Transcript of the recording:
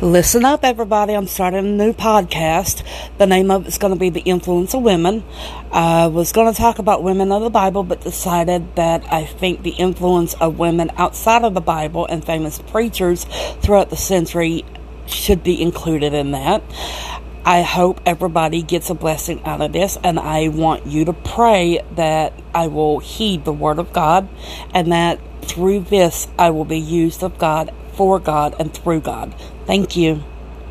Listen up, everybody. I'm starting a new podcast. The name of it's going to be The Influence of Women. I was going to talk about women of the Bible, but decided that I think the influence of women outside of the Bible and famous preachers throughout the century should be included in that. I hope everybody gets a blessing out of this, and I want you to pray that I will heed the Word of God and that through this I will be used of God, for God, and through God. Thank you.